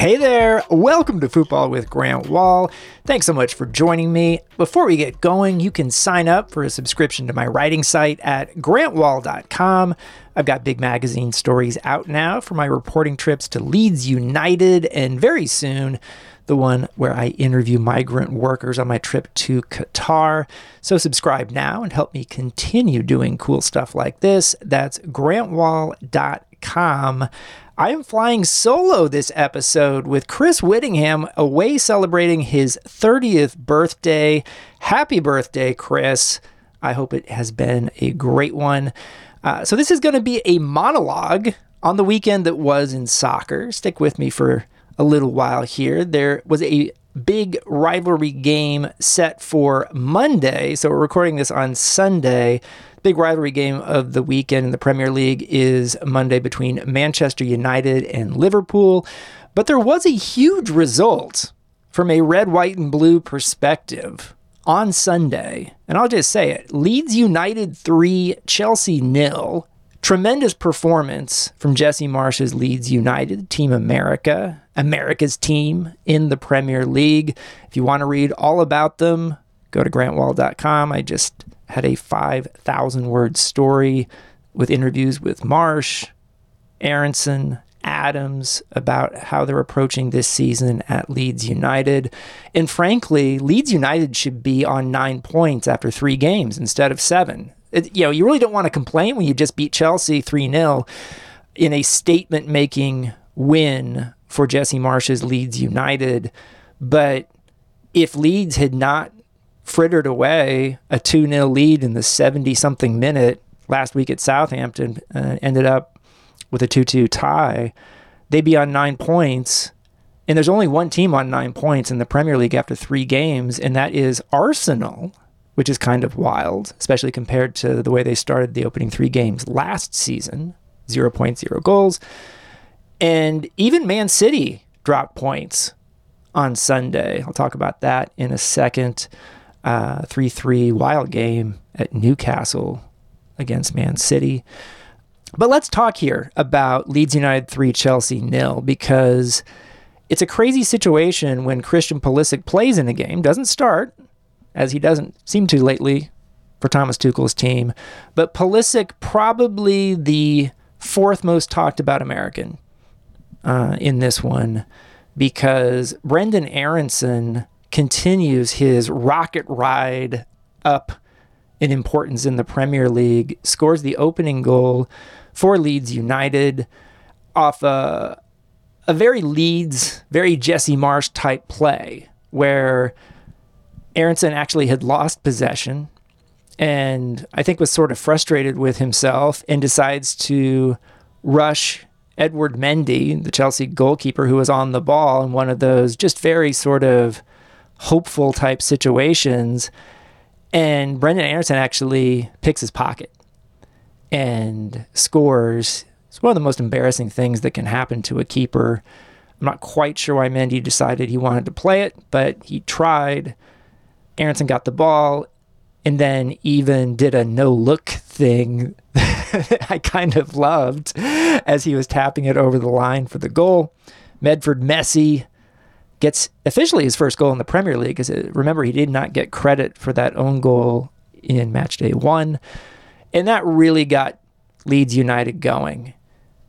Hey there, welcome to Football with Grant Wahl. Thanks so much for joining me. Before we get going, you can sign up for a subscription to my writing site at grantwahl.com. I've got big magazine stories out now for my reporting trips to Leeds United, and very soon, the one where I interview migrant workers on my trip to Qatar. So subscribe now and help me continue doing cool stuff like this. That's grantwahl.com. I am flying solo this episode with Chris Whittingham away celebrating his 30th birthday. Happy birthday, Chris. I hope it has been a great one. Uh, so, this is going to be a monologue on the weekend that was in soccer. Stick with me for a little while here. There was a big rivalry game set for Monday. So, we're recording this on Sunday big rivalry game of the weekend in the Premier League is Monday between Manchester United and Liverpool. But there was a huge result from a red, white, and blue perspective on Sunday. And I'll just say it Leeds United 3, Chelsea nil. Tremendous performance from Jesse Marsch's Leeds United, Team America, America's team in the Premier League. If you want to read all about them, go to grantwahl.com. I just had a 5,000 word story with interviews with Marsch, Aaronson, Adams about how they're approaching this season at Leeds United. And frankly, Leeds United should be on nine points after three games instead of seven. It, you know, you really don't want to complain when you just beat Chelsea 3 0 in a statement making win for Jesse Marsch's Leeds United. But if Leeds had not frittered away a 2 0 lead in the 70 something minute last week at Southampton, uh, ended up with a 2 2 tie. They'd be on nine points. And there's only one team on nine points in the Premier League after three games, and that is Arsenal, which is kind of wild, especially compared to the way they started the opening three games last season 0.0 goals. And even Man City dropped points on Sunday. I'll talk about that in a second uh, 3 3 wild game at Newcastle against Man City. But let's talk here about Leeds United 3, Chelsea nil, because it's a crazy situation when Christian Pulisic plays in a game, doesn't start, as he doesn't seem to lately for Thomas Tuchel's team. But Pulisic, probably the fourth most talked about American uh, in this one, because Brendan Aaronson continues his rocket ride up in importance in the Premier League, scores the opening goal for Leeds United off a, a very Leeds, very Jesse Marsch type play where Aaronson actually had lost possession and I think was sort of frustrated with himself and decides to rush Edouard Mendy, the Chelsea goalkeeper who was on the ball in one of those just very sort of hopeful type situations. And Brendan Aaronson actually picks his pocket and scores. It's one of the most embarrassing things that can happen to a keeper. I'm not quite sure why Mendy decided he wanted to play it, but he tried. Aaronson got the ball and then even did a no look thing I kind of loved as he was tapping it over the line for the goal. Medford Messi gets officially his first goal in the Premier League. Because uh, remember, he did not get credit for that own goal in match day one, and that really got Leeds United going.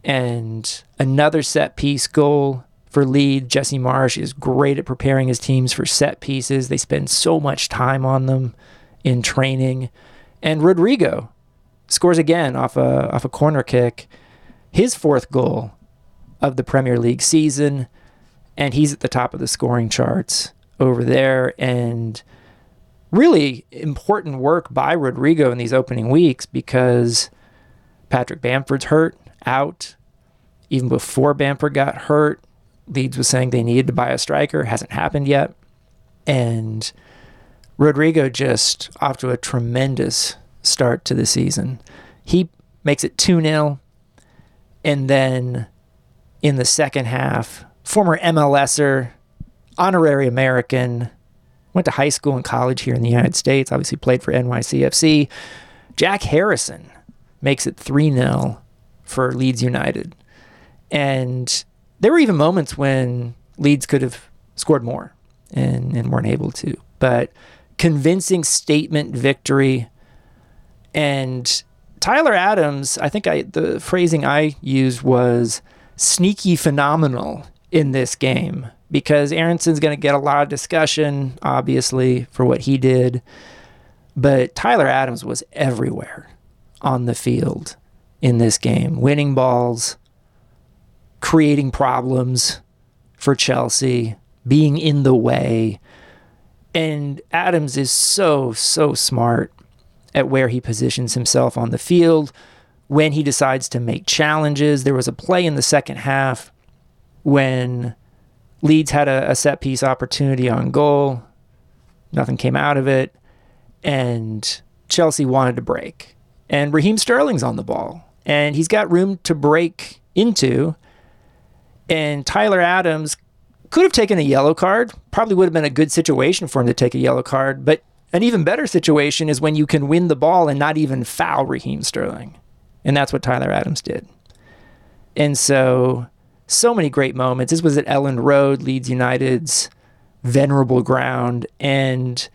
And another set piece goal for Leeds. Jesse Marsch is great at preparing his teams for set pieces. They spend so much time on them in training. And Rodrigo scores again off a off a corner kick, his fourth goal of the Premier League season and he's at the top of the scoring charts over there. And really important work by Rodrigo in these opening weeks because Patrick Bamford's hurt, out. Even before Bamford got hurt, Leeds was saying they needed to buy a striker. Hasn't happened yet. And Rodrigo just off to a tremendous start to the season. He makes it 2 0. And then in the second half, former MLSer, honorary American, went to high school and college here in the United States, obviously played for NYCFC. Jack Harrison makes it 3 0 for Leeds United. And there were even moments when Leeds could have scored more and, and weren't able to. But convincing statement victory. And Tyler Adams, I think I the phrasing I used was sneaky phenomenal in this game because Aaronson's going to get a lot of discussion, obviously, for what he did. But Tyler Adams was everywhere on the field in this game, winning balls, creating problems for Chelsea, being in the way. And Adams is so, so smart at where he positions himself on the field when he decides to make challenges. There was a play in the second half when Leeds had a, a set piece opportunity on goal. Nothing came out of it. And Chelsea wanted to break. And Raheem Sterling's on the ball. And he's got room to break into. And Tyler Adams could have taken a yellow card. Probably would have been a good situation for him to take a yellow card. But an even better situation is when you can win the ball and not even foul Raheem Sterling. And that's what Tyler Adams did. And so so many great moments. This was at Elland Road, Leeds United's venerable ground, and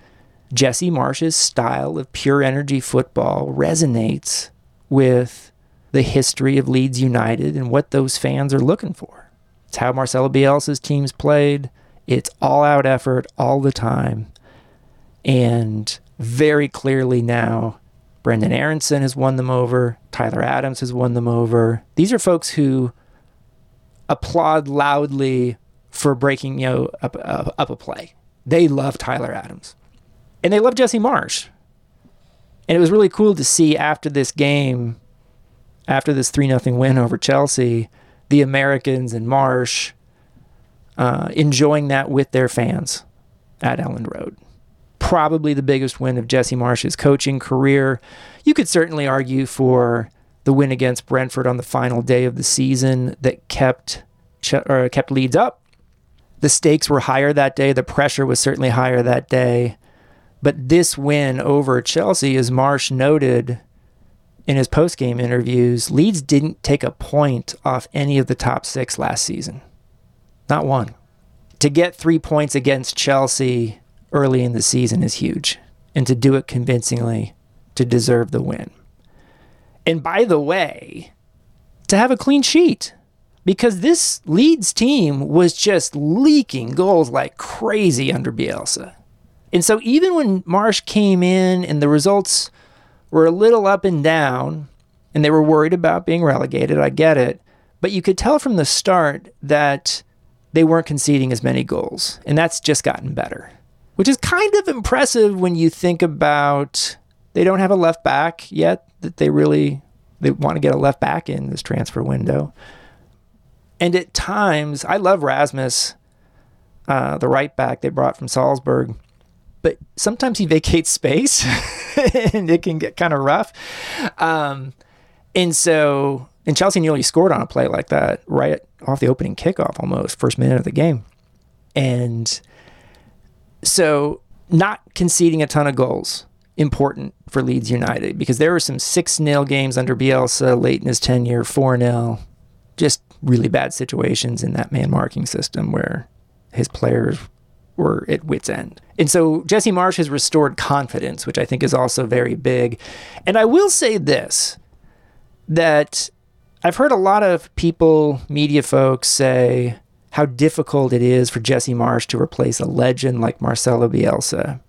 Jesse Marsch's style of pure energy football resonates with the history of Leeds United and what those fans are looking for. It's how Marcelo Bielsa's teams played. It's all out effort all the time. And very clearly now, Brendan Aaronson has won them over. Tyler Adams has won them over. These are folks who applaud loudly for breaking you know up, up, a play. They love Tyler Adams, and they love Jesse Marsch. And it was really cool to see after this game, after this three nothing win over Chelsea, the Americans and Marsch uh, enjoying that with their fans at Elland Road. Probably the biggest win of Jesse Marsch's coaching career. You could certainly argue for the win against Brentford on the final day of the season that kept or kept Leeds up. The stakes were higher that day. The pressure was certainly higher that day. But this win over Chelsea, as Marsch noted in his post-game interviews, Leeds didn't take a point off any of the top six last season. Not one. To get three points against Chelsea early in the season is huge. And to do it convincingly to deserve the win. And by the way, to have a clean sheet because this Leeds team was just leaking goals like crazy under Bielsa. And so even when Marsch came in and the results were a little up and down and they were worried about being relegated, I get it, but you could tell from the start that they weren't conceding as many goals. And that's just gotten better, which is kind of impressive when you think about they don't have a left back yet that they really they want to get a left back in this transfer window. And at times, I love Rasmus, uh, the right back they brought from Salzburg, but sometimes he vacates space and it can get kind of rough. Um, and so, and Chelsea nearly scored on a play like that right off the opening kickoff, almost first minute of the game. And so, not conceding a ton of goals important for Leeds United because there were some 6 0 games under Bielsa late in his tenure, 4 0. Just really bad situations in that man marking system where his players were at wits' end. And so Jesse Marsch has restored confidence, which I think is also very big. And I will say this that I've heard a lot of people, media folks, say how difficult it is for Jesse Marsch to replace a legend like Marcelo Bielsa.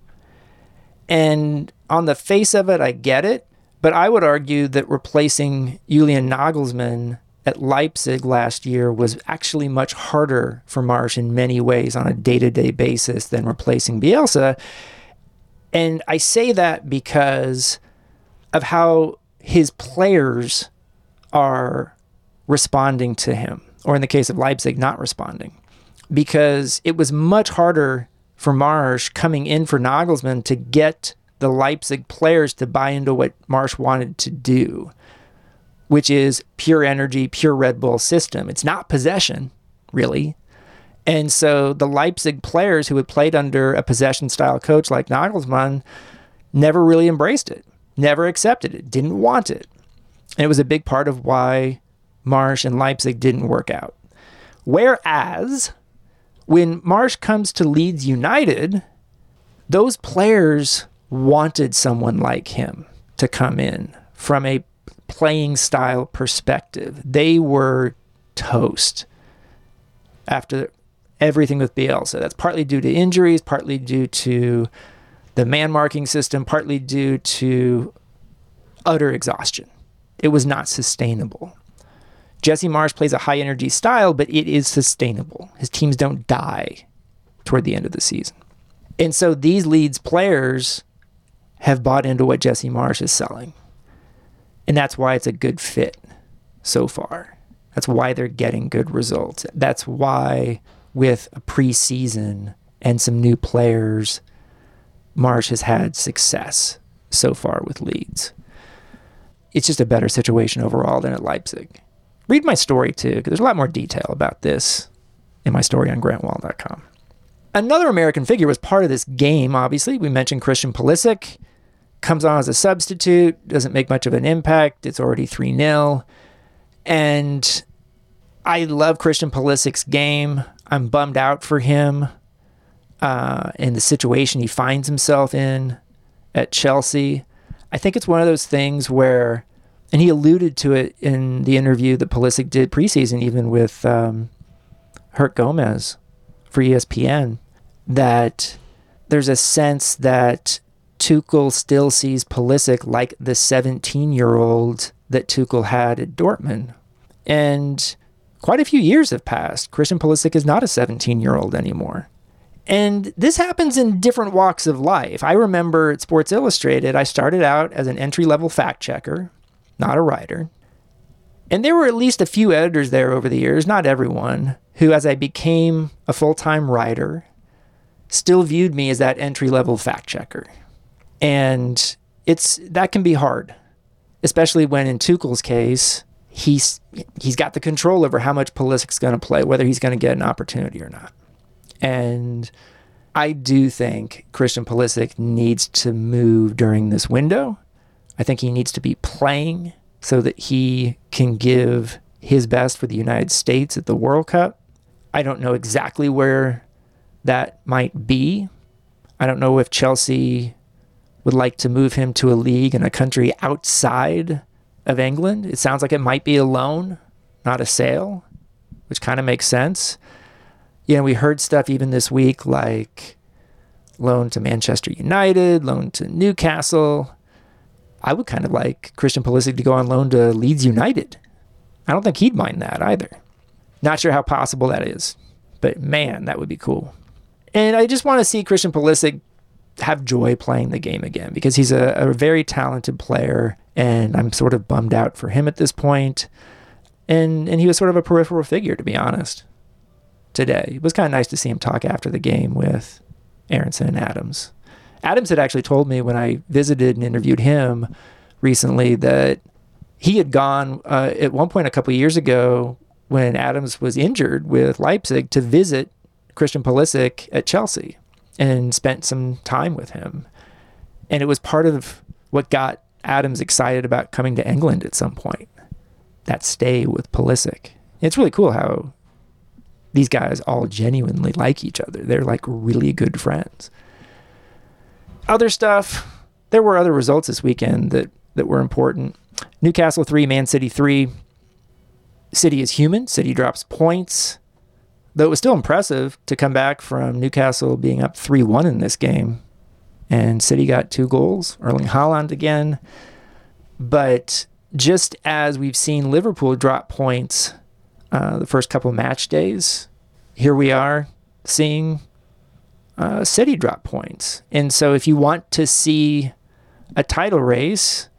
And on the face of it, I get it. But I would argue that replacing Julian Nagelsmann at Leipzig last year was actually much harder for Marsch in many ways on a day to day basis than replacing Bielsa. And I say that because of how his players are responding to him, or in the case of Leipzig, not responding. Because it was much harder for Marsch coming in for Nagelsmann to get the Leipzig players to buy into what Marsch wanted to do, which is pure energy, pure Red Bull system. It's not possession, really. And so the Leipzig players who had played under a possession style coach like Nagelsmann never really embraced it, never accepted it, didn't want it. And it was a big part of why Marsch and Leipzig didn't work out. Whereas When Marsch comes to Leeds United, those players wanted someone like him to come in from a playing style perspective. They were toast after everything with Bielsa. That's partly due to injuries, partly due to the man marking system, partly due to utter exhaustion. It was not sustainable. Jesse Marsch plays a high energy style, but it is sustainable. His teams don't die toward the end of the season. And so these Leeds players have bought into what Jesse Marsch is selling. And that's why it's a good fit so far. That's why they're getting good results. That's why, with a preseason and some new players, Marsch has had success so far with Leeds. It's just a better situation overall than at Leipzig. Read my story too, because there's a lot more detail about this in my story on grantwahl.com. Another American figure was part of this game, obviously. We mentioned Christian Pulisic. Comes on as a substitute, doesn't make much of an impact. It's already 3 0. And I love Christian Pulisic's game. I'm bummed out for him uh, in the situation he finds himself in at Chelsea. I think it's one of those things where, and he alluded to it in the interview that Pulisic did preseason, even with um, Herc Gomez for ESPN, that there's a sense that Tuchel still sees Pulisic like the 17 year old that Tuchel had at Dortmund. And quite a few years have passed. Christian Pulisic is not a 17 year old anymore. And this happens in different walks of life. I remember at Sports Illustrated, I started out as an entry level fact checker, not a writer. And there were at least a few editors there over the years, not everyone, who, as I became a full time writer, still viewed me as that entry level fact checker. And it's that can be hard, especially when in Tuchel's case, he's he's got the control over how much Pulisic's going to play, whether he's going to get an opportunity or not. And I do think Christian Pulisic needs to move during this window. I think he needs to be playing so that he can give his best for the United States at the World Cup. I don't know exactly where that might be. I don't know if Chelsea would like to move him to a league in a country outside of England. It sounds like it might be a loan, not a sale, which kind of makes sense. You know, we heard stuff even this week like loan to Manchester United, loan to Newcastle. I would kind of like Christian Pulisic to go on loan to Leeds United. I don't think he'd mind that either. Not sure how possible that is, but man, that would be cool. And I just want to see Christian Pulisic have joy playing the game again because he's a, a very talented player and I'm sort of bummed out for him at this point. And and he was sort of a peripheral figure to be honest. Today. It was kind of nice to see him talk after the game with Aaronson and Adams. Adams had actually told me when I visited and interviewed him recently that he had gone uh, at one point a couple years ago when Adams was injured with Leipzig to visit Christian Pulisic at Chelsea and spent some time with him. And it was part of what got Adams excited about coming to England at some point. That stay with Pulisic. It's really cool how these guys all genuinely like each other. They're like really good friends. Other stuff, there were other results this weekend that, that were important. Newcastle 3, Man City 3. City is human. City drops points. Though it was still impressive to come back from Newcastle being up 3 1 in this game. And City got two goals. Erling Haaland again. But just as we've seen Liverpool drop points uh, the first couple match days, here we are seeing uh, City drop points. And so if you want to see a title race,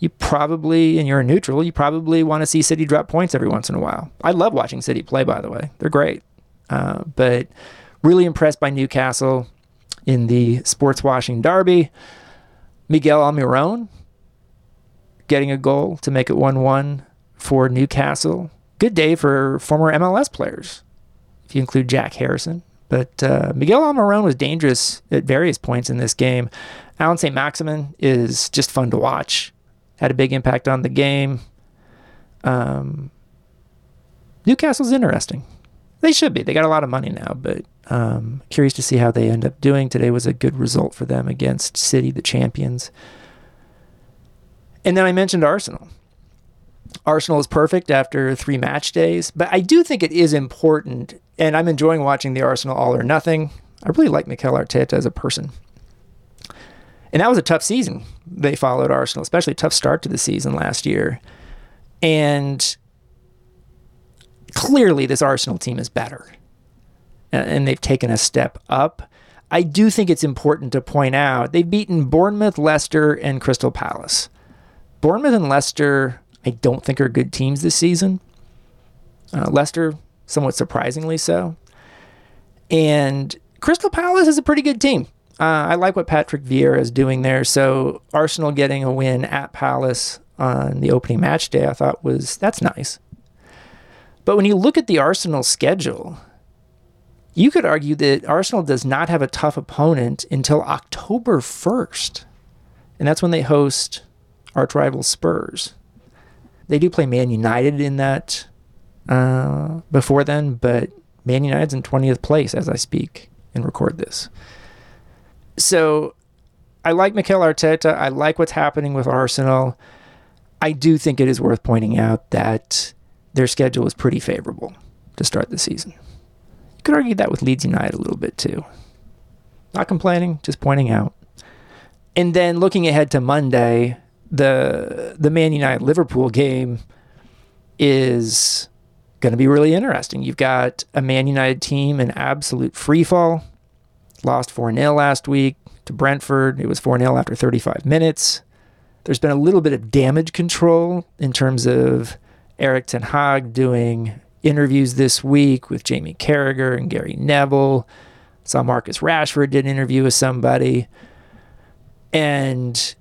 you probably, and you're a neutral, you probably want to see City drop points every once in a while. I love watching City play, by the way. They're great. Uh, but really impressed by Newcastle in the sports washing derby. Miguel Almiron getting a goal to make it 1 1 for Newcastle. Good day for former MLS players, if you include Jack Harrison. But uh, Miguel Almiron was dangerous at various points in this game. Allan St. Maximin is just fun to watch. Had a big impact on the game. Um, Newcastle's interesting They should be. They got a lot of money now, but um, curious to see how they end up doing. Today was a good result for them against City, the champions. And then I mentioned Arsenal. Arsenal is perfect after three match days, but I do think it is important, and I'm enjoying watching the Arsenal all or nothing. I really like Mikel Arteta as a person. And that was a tough season. They followed Arsenal, especially a tough start to the season last year. And clearly, this Arsenal team is better. And they've taken a step up. I do think it's important to point out they've beaten Bournemouth, Leicester, and Crystal Palace. Bournemouth and Leicester, I don't think are good teams this season. Uh, Leicester, somewhat surprisingly so. And Crystal Palace is a pretty good team. Uh, I like what Patrick Vieira is doing there. So Arsenal getting a win at Palace on the opening match day, I thought was that's nice. But when you look at the Arsenal schedule, you could argue that Arsenal does not have a tough opponent until October 1st. And that's when they host arch rival Spurs. They do play Man United in that uh, before then, but Man United's in 20th place as I speak and record this. So I like Mikel Arteta. I like what's happening with Arsenal. I do think it is worth pointing out that their schedule is pretty favorable to start the season. You could argue that with Leeds United a little bit too. Not complaining, just pointing out. And then looking ahead to Monday, the the Man United Liverpool game is going to be really interesting. You've got a Man United team in absolute free fall. Lost 4 0 last week to Brentford. It was 4 0 after 35 minutes. There's been a little bit of damage control in terms of Erik Ten Hag doing interviews this week with Jamie Carragher and Gary Neville. Saw Marcus Rashford did an interview with somebody. And,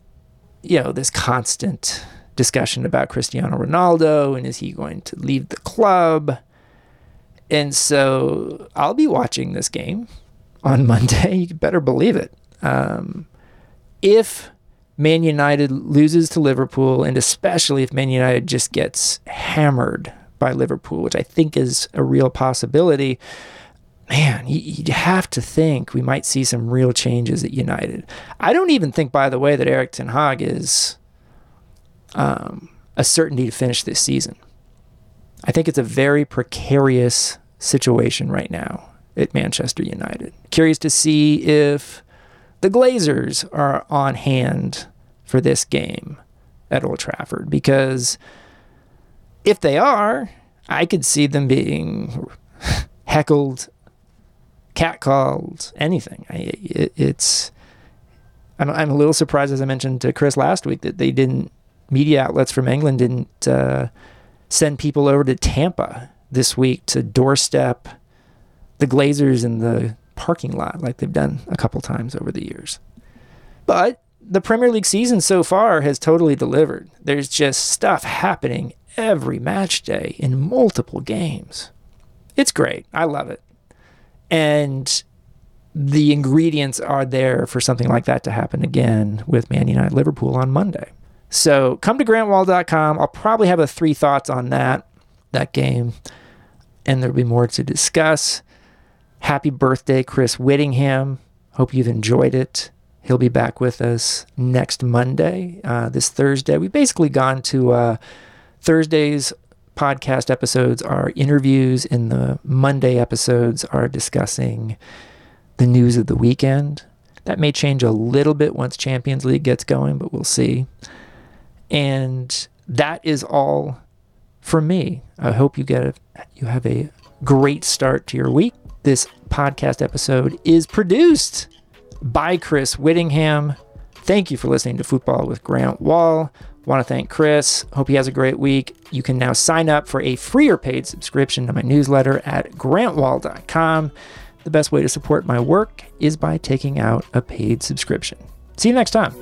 you know, this constant discussion about Cristiano Ronaldo and is he going to leave the club? And so I'll be watching this game on Monday. You better believe it. Um, if Man United loses to Liverpool, and especially if Man United just gets hammered by Liverpool, which I think is a real possibility, man, you have to think we might see some real changes at United. I don't even think, by the way, that Erik Ten Hag is um, a certainty to finish this season. I think it's a very precarious situation right now at Manchester United. Curious to see if the Glazers are on hand for this game at Old Trafford because if they are, I could see them being heckled, catcalled, anything. I, it, it's I'm, I'm a little surprised, as I mentioned to Chris last week, that they didn't media outlets from England didn't uh, send people over to Tampa this week to doorstep the Glazers and the parking lot like they've done a couple times over the years. But the Premier League season so far has totally delivered. There's just stuff happening every match day in multiple games. It's great. I love it. And the ingredients are there for something like that to happen again with Man United Liverpool on Monday. So come to grantwahl.com. I'll probably have a three thoughts on that that game and there'll be more to discuss. Happy birthday, Chris Whittingham. Hope you've enjoyed it. He'll be back with us next Monday, uh, this Thursday. We've basically gone to uh, Thursday's podcast episodes are interviews, and the Monday episodes are discussing the news of the weekend. That may change a little bit once Champions League gets going, but we'll see. And that is all for me. I hope you get a, you have a great start to your week. This podcast episode is produced by Chris Whittingham. Thank you for listening to Football with Grant Wahl. Want to thank Chris. Hope he has a great week. You can now sign up for a free or paid subscription to my newsletter at grantwahl.com. The best way to support my work is by taking out a paid subscription. See you next time.